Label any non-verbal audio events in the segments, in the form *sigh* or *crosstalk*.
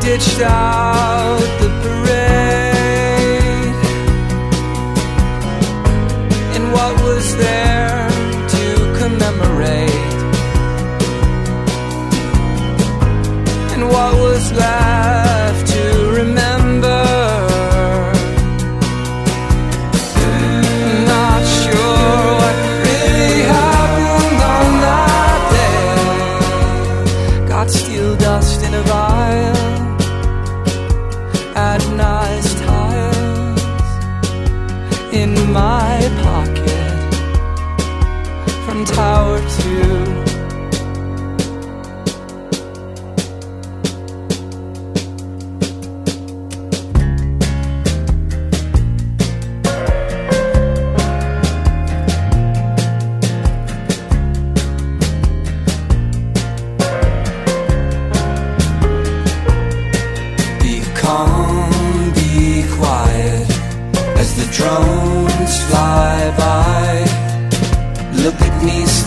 ditched out the parade. And what was there to commemorate? And what was left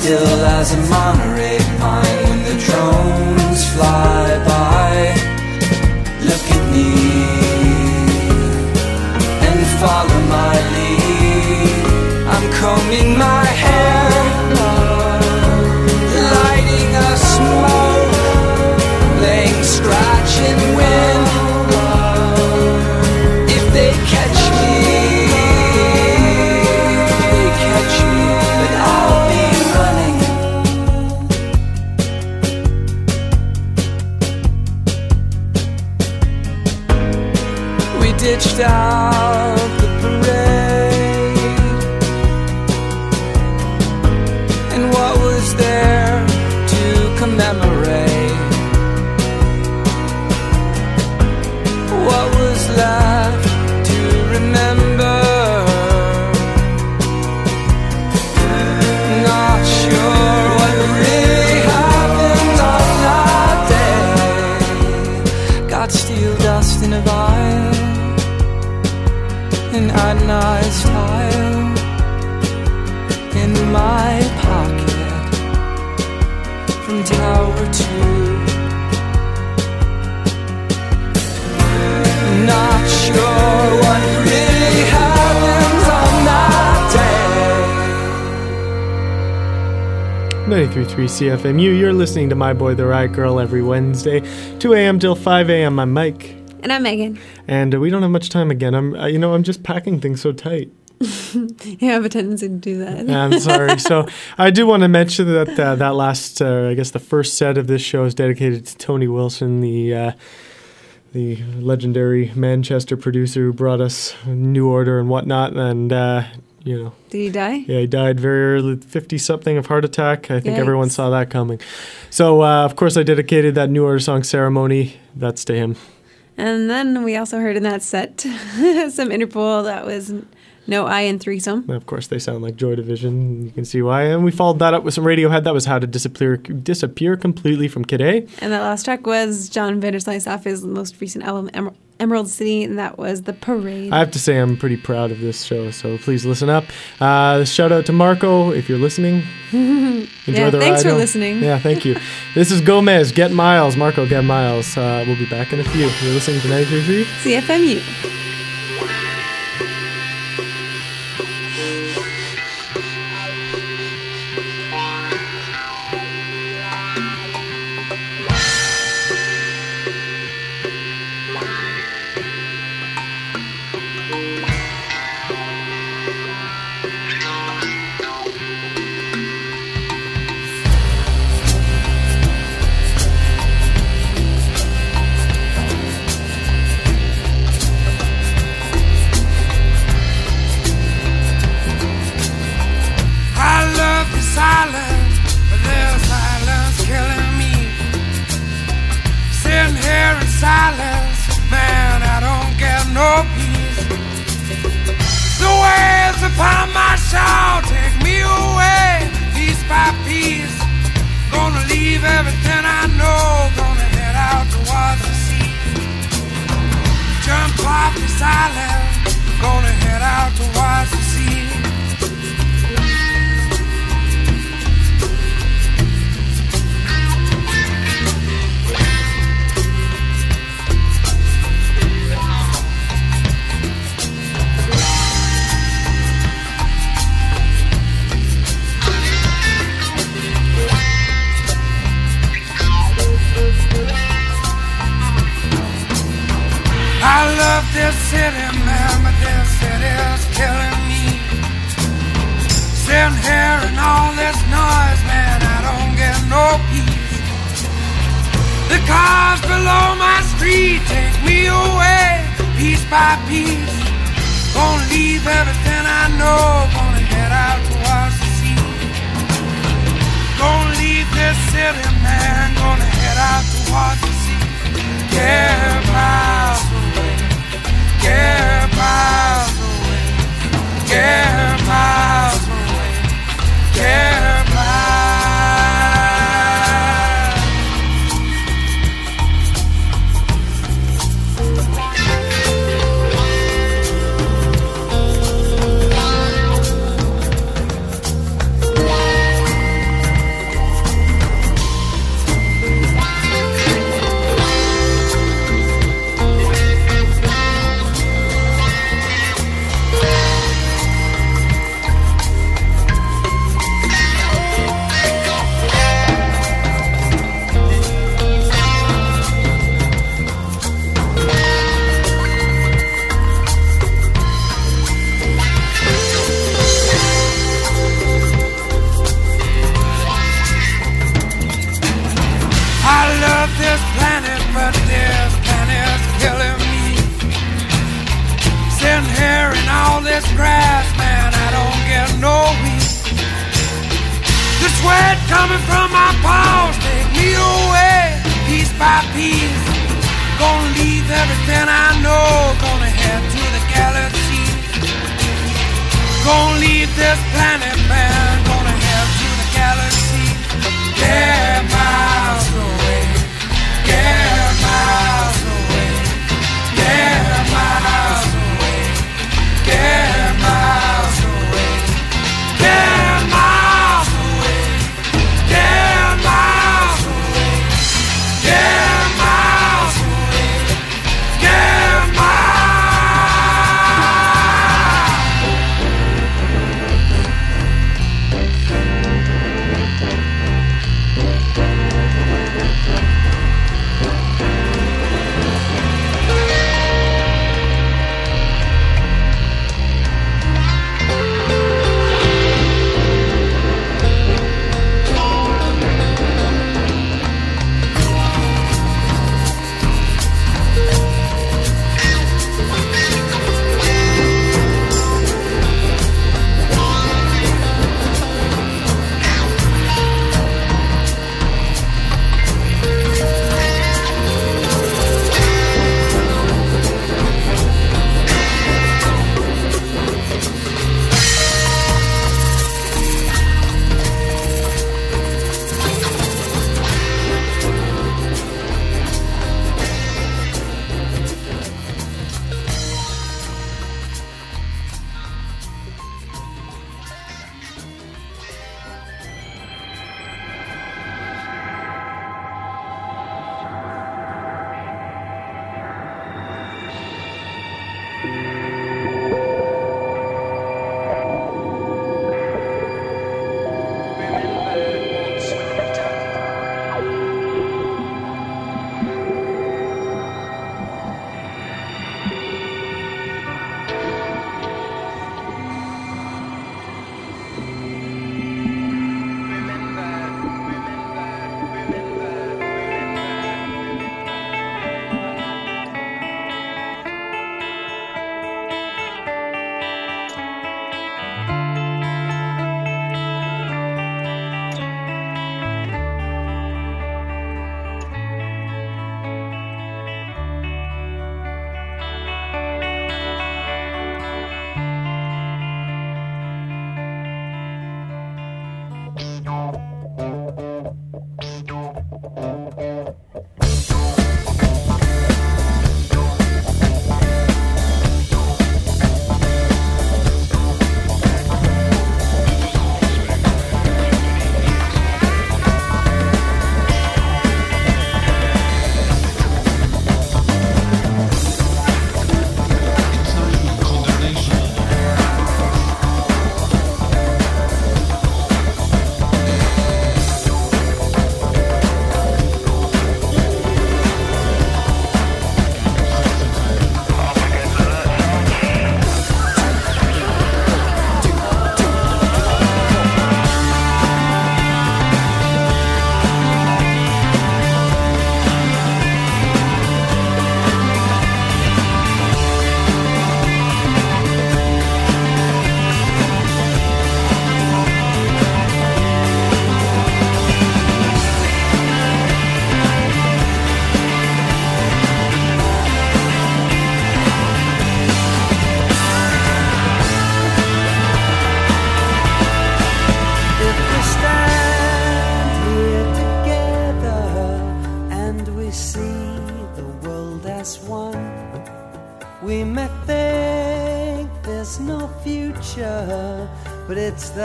still as a Monterey pine when the drones fly by. 93.3 CFMU. You're listening to My Boy the Riot Girl every Wednesday, 2 a.m. till 5 a.m. I'm Mike, And I'm Megan. and uh, we don't have much time again. I'm, uh, you know, I'm just packing things so tight. *laughs* You have a tendency to do that. I'm sorry. *laughs* so I do want to mention that uh, that last, uh, I guess, the first set of this show is dedicated to Tony Wilson, the uh, the legendary Manchester producer who brought us New Order and whatnot, and uh, you know, Did he die? Yeah, he died very early, 50 something of heart attack. I think Yikes. everyone saw that coming. So, uh, of course, I dedicated that New Order song Ceremony. That's to him. And then we also heard in that set *laughs* some Interpol that was No I in Threesome. Of course, they sound like Joy Division. You can see why. And we followed that up with some Radiohead. That was How to Disappear disappear Completely from Kid A. And that last track was John Vanderslice off his most recent album, Emer- Emerald City, and that was The Parade. I have to say, I'm pretty proud of this show, so please listen up. Uh, shout out to Marco if you're listening. *laughs* Enjoy Yeah, the thanks ride for home. listening. Yeah, thank you. *laughs* this is Gomez, Get Miles. Marco, Get Miles. Uh, we'll be back in a few. You're listening to 93.3. CFMU.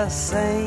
Same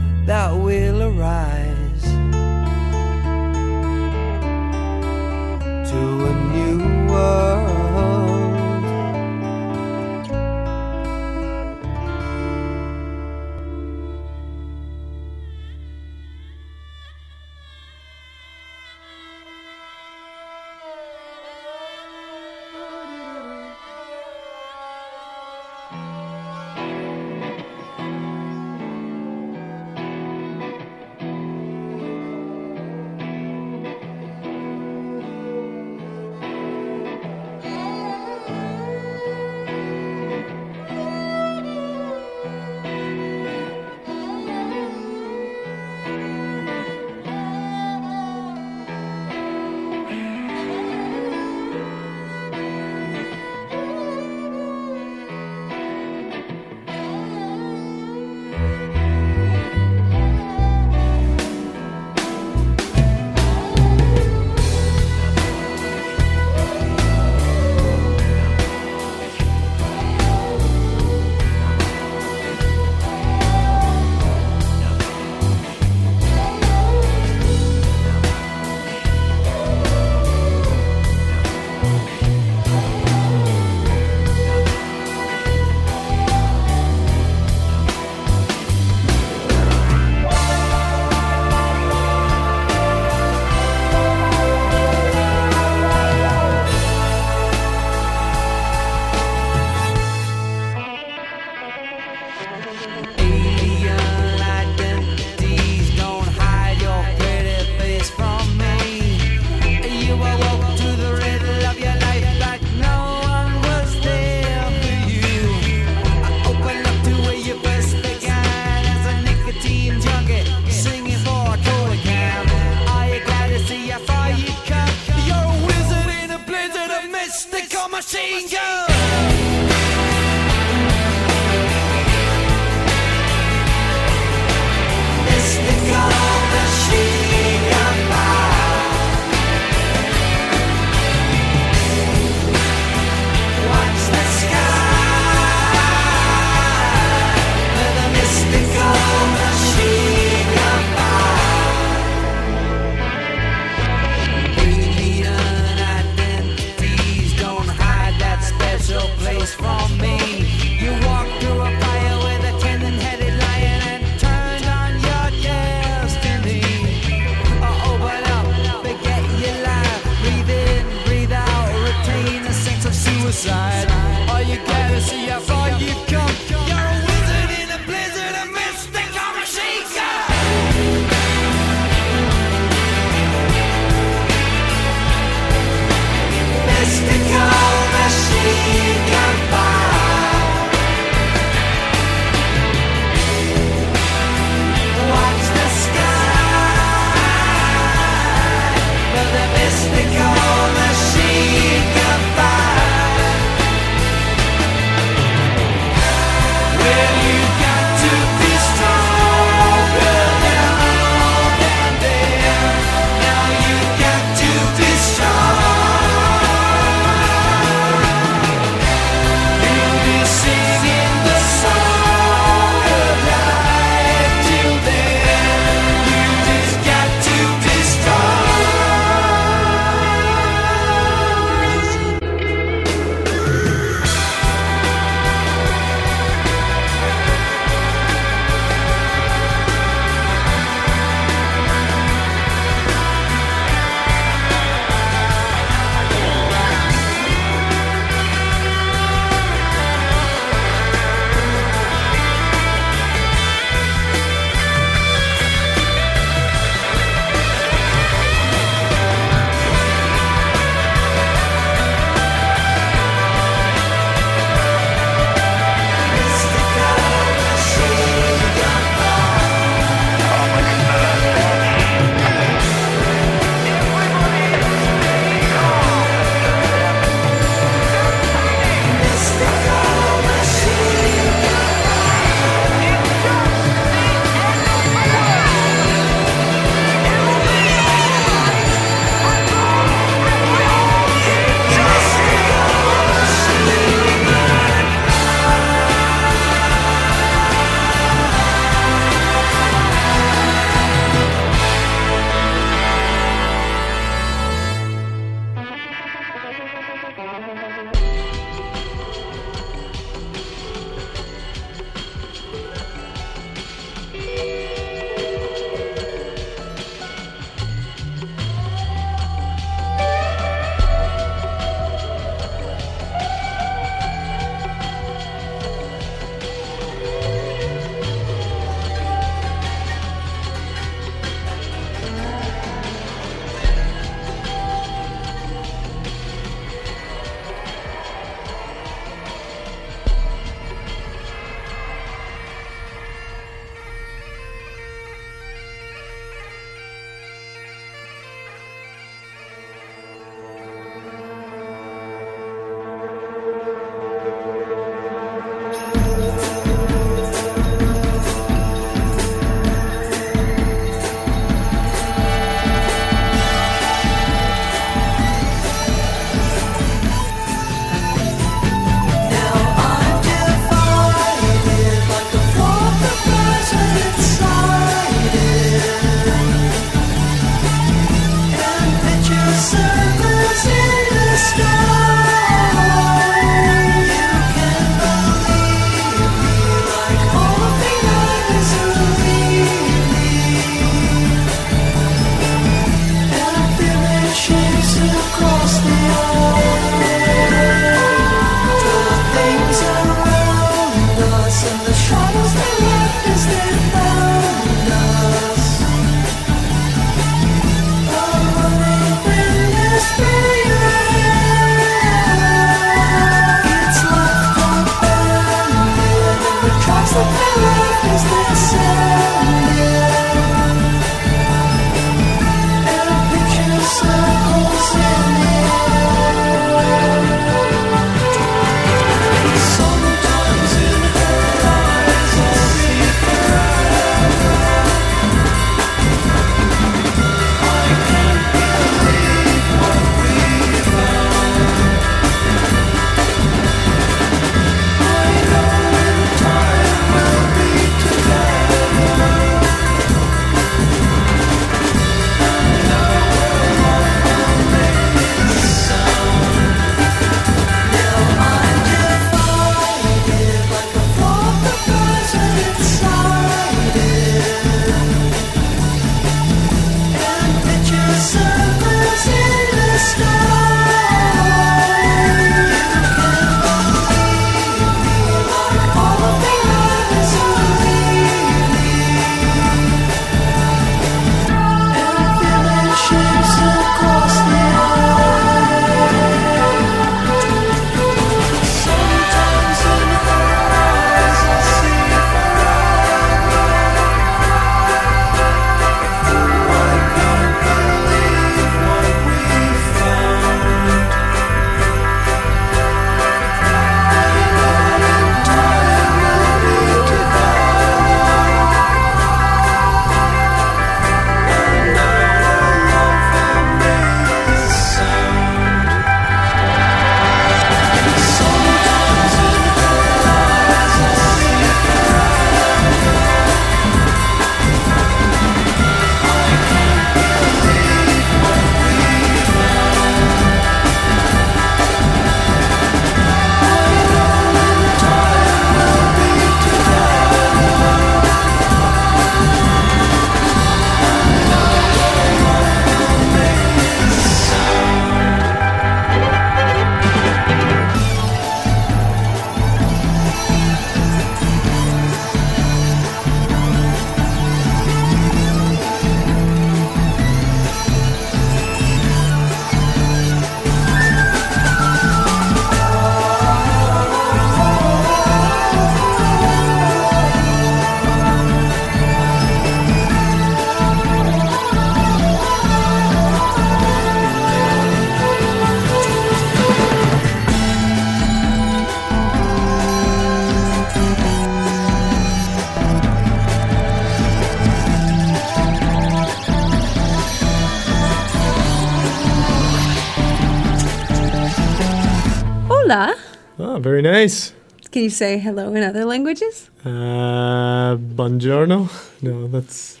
nice. Can you say hello in other languages? Uh, buongiorno? No, that's.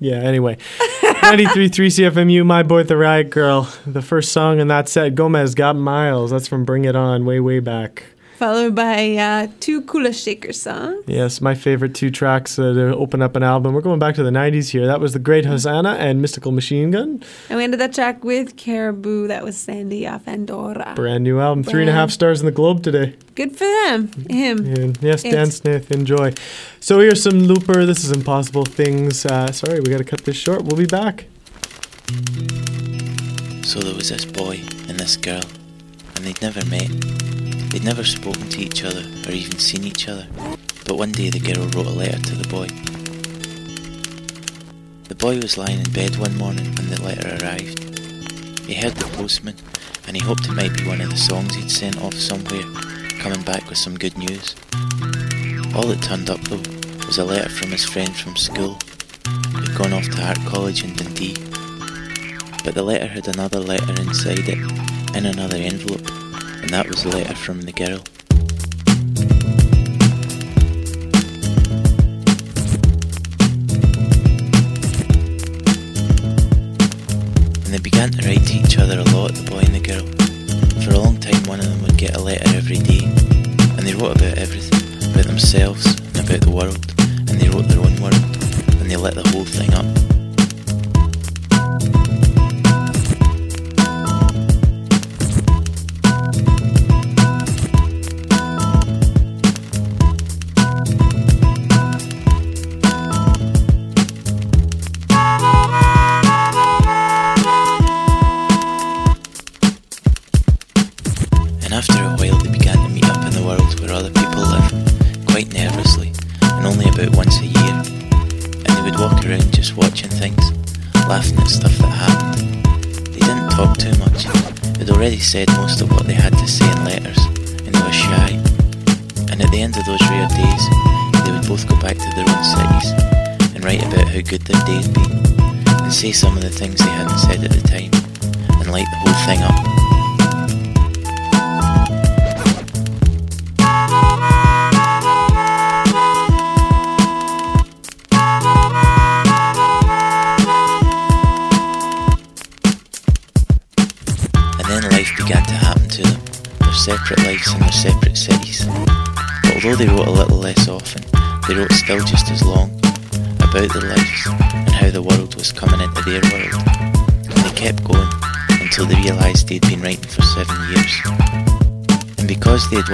Yeah, anyway. *laughs* 93.3 CFMU, My Boy the Riot Girl. The first song in that set, Gomez Get Miles. That's from Bring It On, way, way back. Followed by uh, two Kula Shaker songs. Yes, my favorite two tracks uh, to open up an album. We're going back to the 90s here. That was The Great Hosanna and Mystical Machine Gun. And we ended that track with Caribou. That was Sandy off Andorra. Brand new album. Three and a Brand- half stars in the Globe today. Good for them. Him. And yes, Dan It's- Snaith, enjoy. So here's some Looper. This is Impossible Things. Uh, sorry, we got to cut this short. We'll be back. So there was this boy and this girl, and they'd never met. They'd never spoken to each other or even seen each other. But one day the girl wrote a letter to the boy. The boy was lying in bed one morning when the letter arrived. He heard the postman, and he hoped it might be one of the songs he'd sent off somewhere, coming back with some good news. All that turned up though was a letter from his friend from school, who'd gone off to art college in Dundee but the letter had another letter inside it, in another envelope, and that was a letter from the girl. And they began to write to each other a lot, the boy and the girl. For a long time, one of them would get a letter every day, and they wrote about everything about themselves and about the world, and they wrote their own world, and they lit the whole thing up.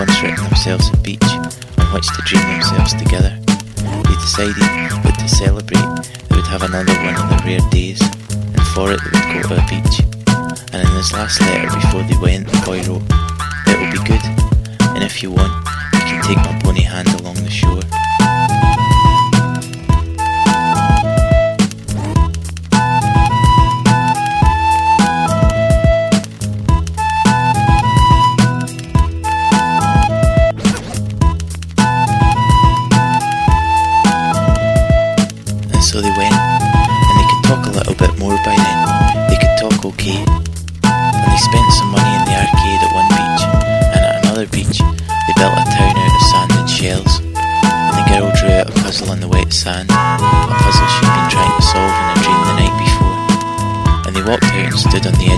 Once written themselves a beach on which to dream themselves together, they decided that to celebrate they would have another one of their rare days, and for it they would go to a beach. And in his last letter before they went, the boy wrote, It will be good, and if you want, you can take my bony hand along the shore.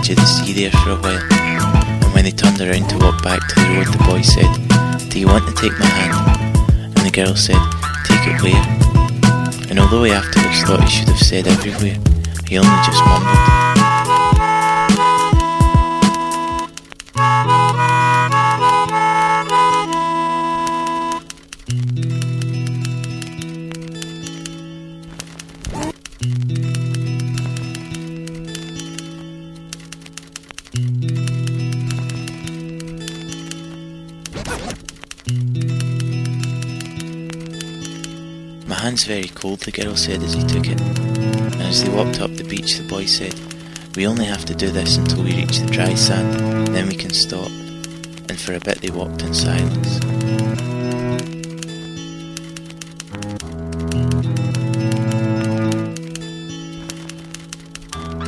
Edge of the sea there for a while. And when they turned around to walk back to the road, the boy said, Do you want to take my hand? And the girl said, Take it where? And although he afterwards thought he should have said everywhere, he only just mumbled. Cold, the girl said as he took it. And as they walked up the beach, the boy said, We only have to do this until we reach the dry sand, then we can stop. And for a bit they walked in silence.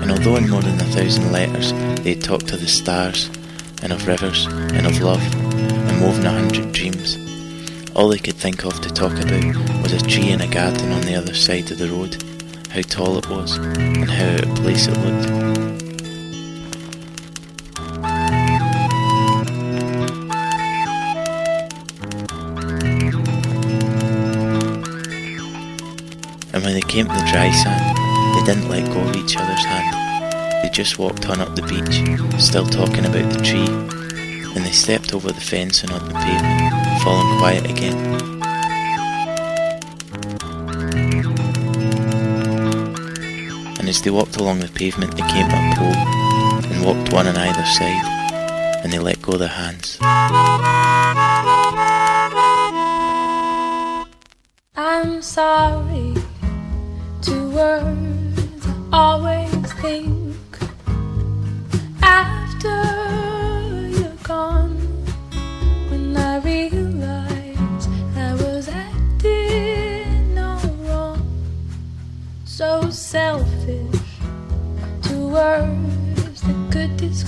And although in more than a thousand letters they had talked of the stars, and of rivers, and of love, and than a hundred dreams. All they could think of to talk about was a tree in a garden on the other side of the road, how tall it was, and how out of place it looked. And when they came to the dry sand, they didn't let go of each other's hand. They just walked on up the beach, still talking about the tree, and they stepped over the fence and on the pavement, falling quiet again. And as they walked along the pavement, they came a pole and walked one on either side, and they let go their hands. I'm sorry. Two words I always think after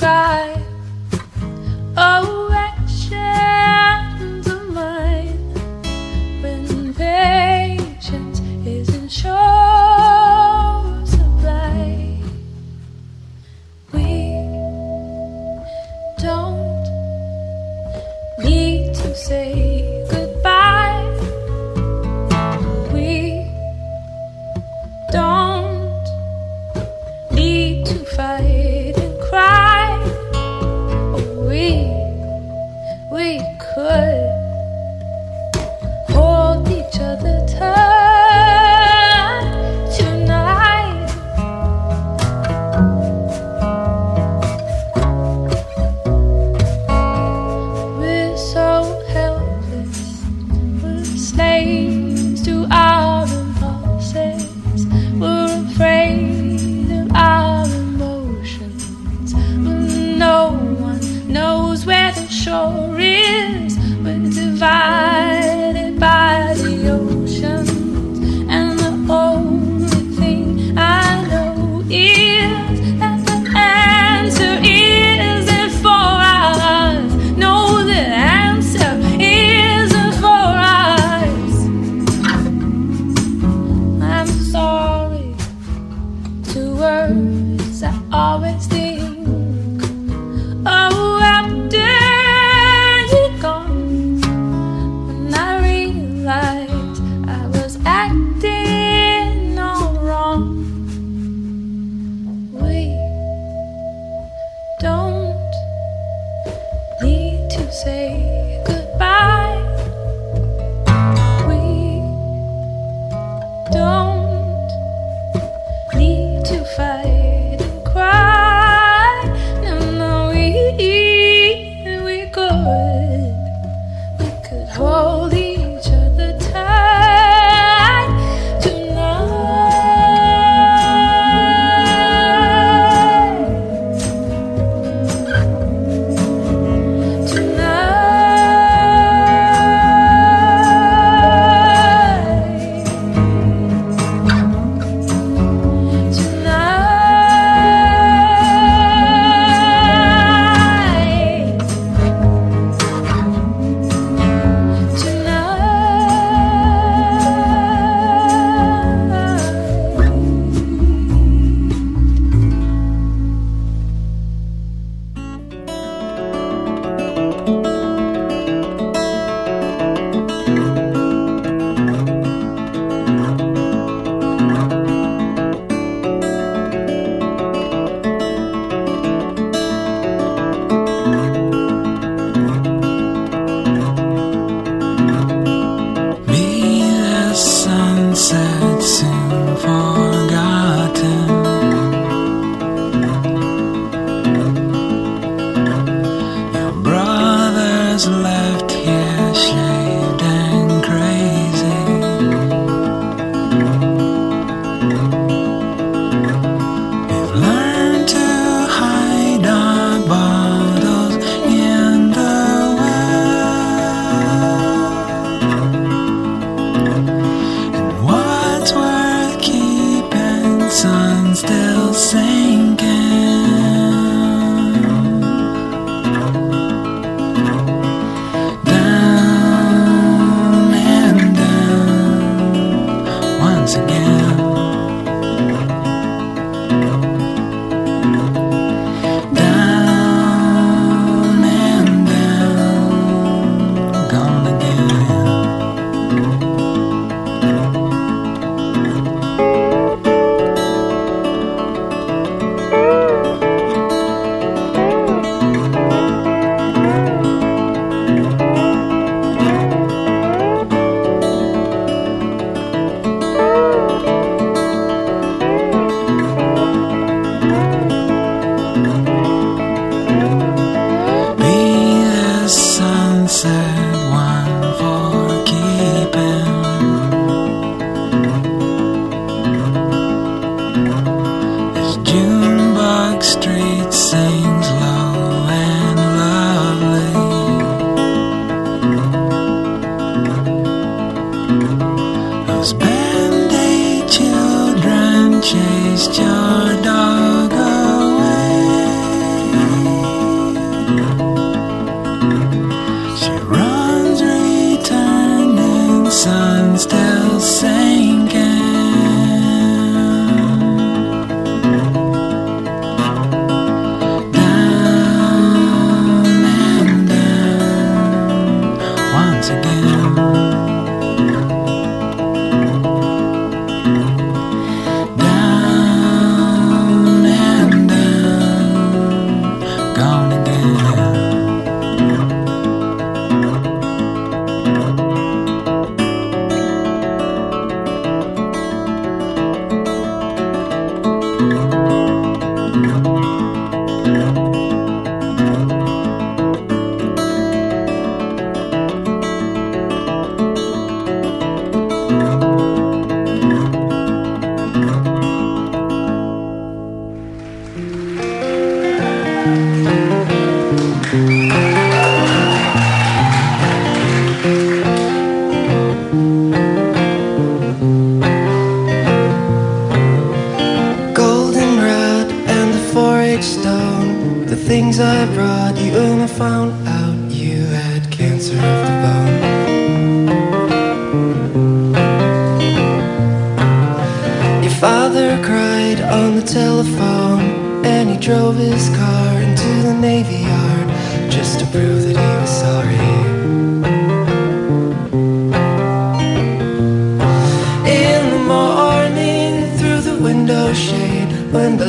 could oh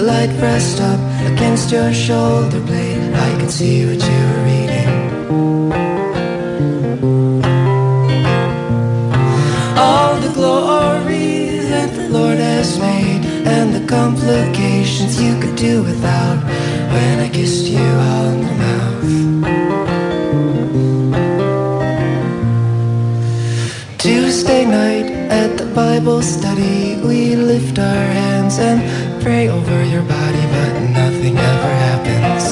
light pressed up against your shoulder blade, I could see what you were reading. All the glory that the Lord has made, and the complications you could do without when I kissed you on the mouth. Tuesday night at the Bible study, we lift our hands and pray over your body, but nothing ever happens.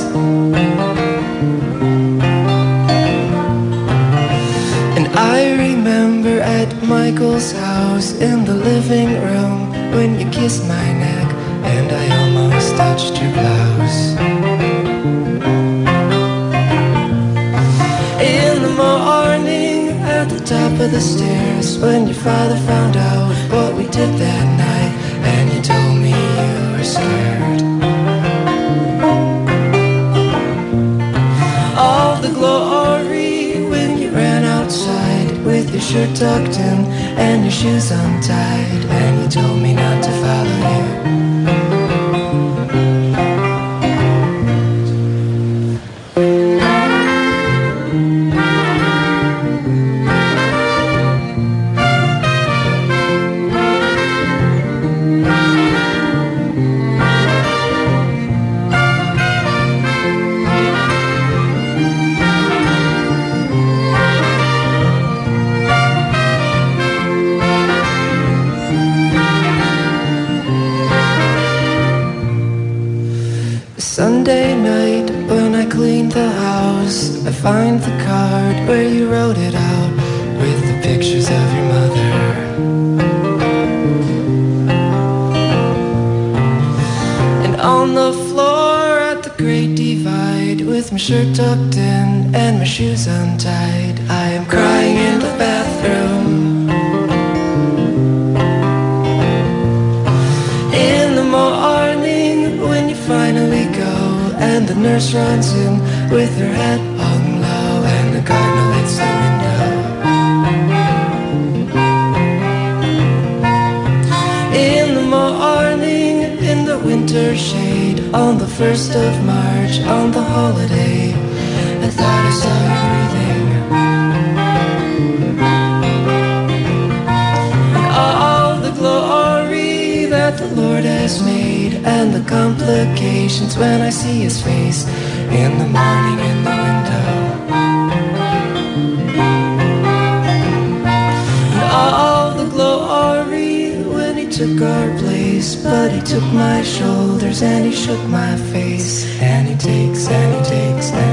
And I remember at Michael's house in the living room when you kissed my neck and I almost touched your blouse. In the morning at the top of the stairs when your father found out what we did that tucked in and your shoes untied and you told me not to follow you. Out with the pictures of your mother. And on the floor at the great divide, with my shirt tucked in and my shoes untied, I am crying in the bathroom. In the morning when you finally go and the nurse runs in with her head on the first of March on the holiday I thought I saw you breathing. all the glory that the Lord has made and the complications when I see his face in the morning in the window. Took our place, but he took my shoulders and he shook my face, and he takes and he takes and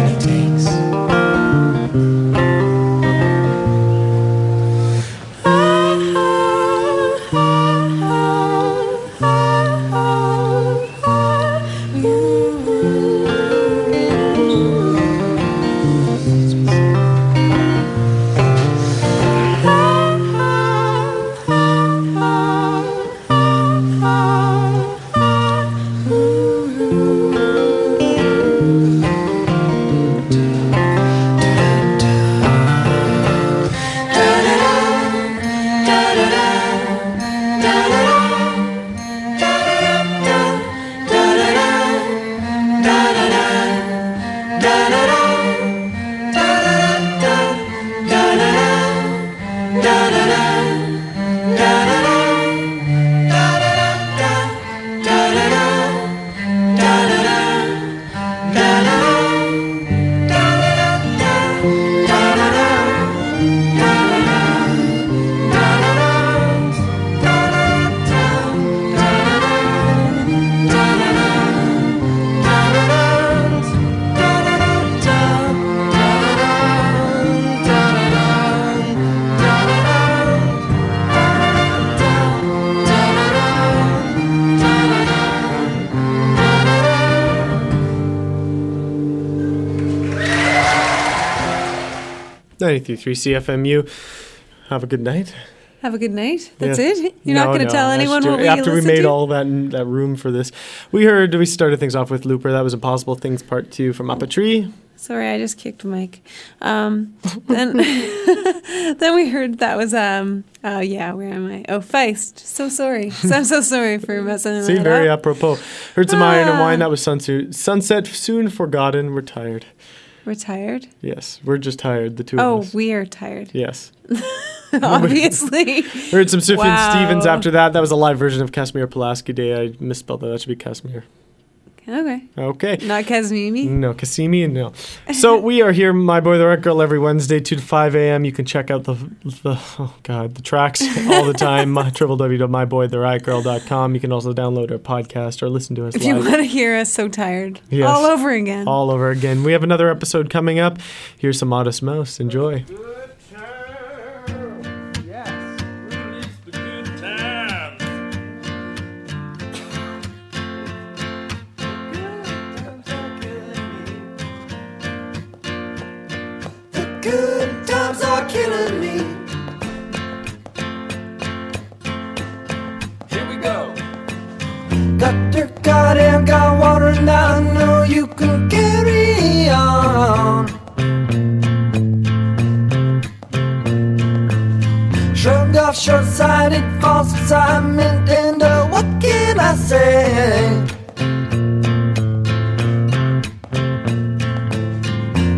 93.3 CFMU. Have a good night. Have a good night. That's Yeah. it. You're not going to no, tell anyone what we after we made to? all that that room for this. We heard we started things off with Looper. That was Impossible Things Part Two from Up a Tree. Sorry, I just kicked Mike. Um, *laughs* then, *laughs* then we heard that was um. Oh yeah, where am I? Oh, Feist. So sorry. *laughs* So, I'm so sorry for messing See, very up. apropos. Heard some iron and Ah. wine. That was sunset. Sunset soon forgotten. We're tired. We're tired. Yes, we're just tired. The two Oh, of us. Oh, we are tired. Yes. *laughs* Obviously. *laughs* Heard some Sufjan Wow. Stevens after that. That was a live version of Casimir Pulaski Day. I misspelled that. That should be Casimir. Okay. Okay. Not Kazmimi. No, Cassimi, no. So we are here, My Boy the Rock Girl, every Wednesday, 2 to 5 a.m. You can check out the, the oh God, the tracks all the time. *laughs* my- www.myboytherightgirl.com. You can also download our podcast or listen to us If you want to hear us so tired Yes. all over again. all over again. We have another episode coming up. Here's some Modest Mouse. Enjoy.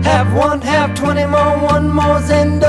Have one, have twenty more, one more's end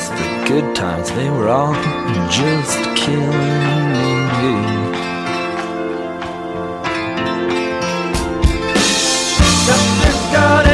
Guess the good times, they were all just killing me. Got got